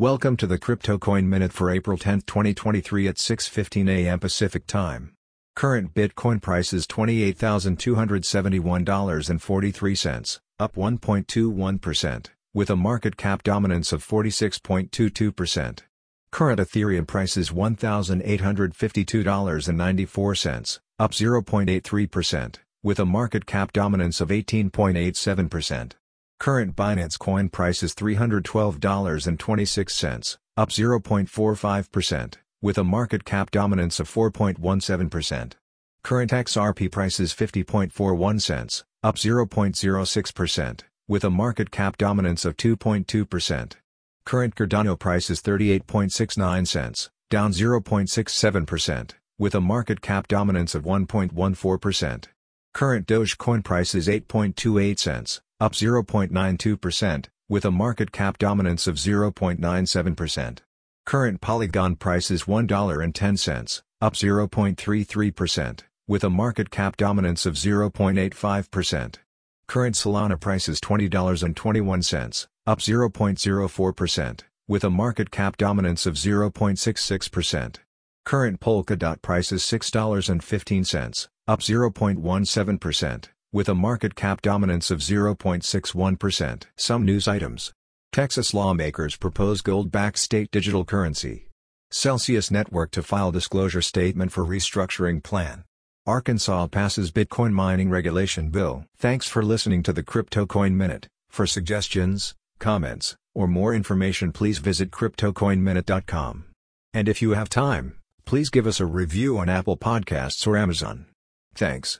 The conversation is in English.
Welcome to the Crypto Coin Minute for April 10, 2023 at 6:15 a.m. Pacific Time. Current Bitcoin price is $28,271.43, up 1.21%, with a market cap dominance of 46.22%. Current Ethereum price is $1,852.94, up 0.83%, with a market cap dominance of 18.87%. Current Binance Coin price is $312.26, up 0.45%, with a market cap dominance of 4.17%. Current XRP price is 50.41 cents, up 0.06%, with a market cap dominance of 2.2%. Current Cardano price is 38.69 cents, down 0.67%, with a market cap dominance of 1.14%. Current Dogecoin price is 8.28 cents, up 0.92%, with a market cap dominance of 0.97%. Current Polygon price is $1.10, up 0.33%, with a market cap dominance of 0.85%. Current Solana price is $20.21, up 0.04%, with a market cap dominance of 0.66%. Current Polkadot price is $6.15, up 0.17%, with a market cap dominance of 0.61%. Some news items. Texas lawmakers propose gold-backed state digital currency. Celsius Network to file disclosure statement for restructuring plan. Arkansas passes Bitcoin mining regulation bill. Thanks for listening to the Crypto Coin Minute. For suggestions, comments, or more information please visit cryptocoinminute.com. And if you have time, please give us a review on Apple Podcasts or Amazon. Thanks.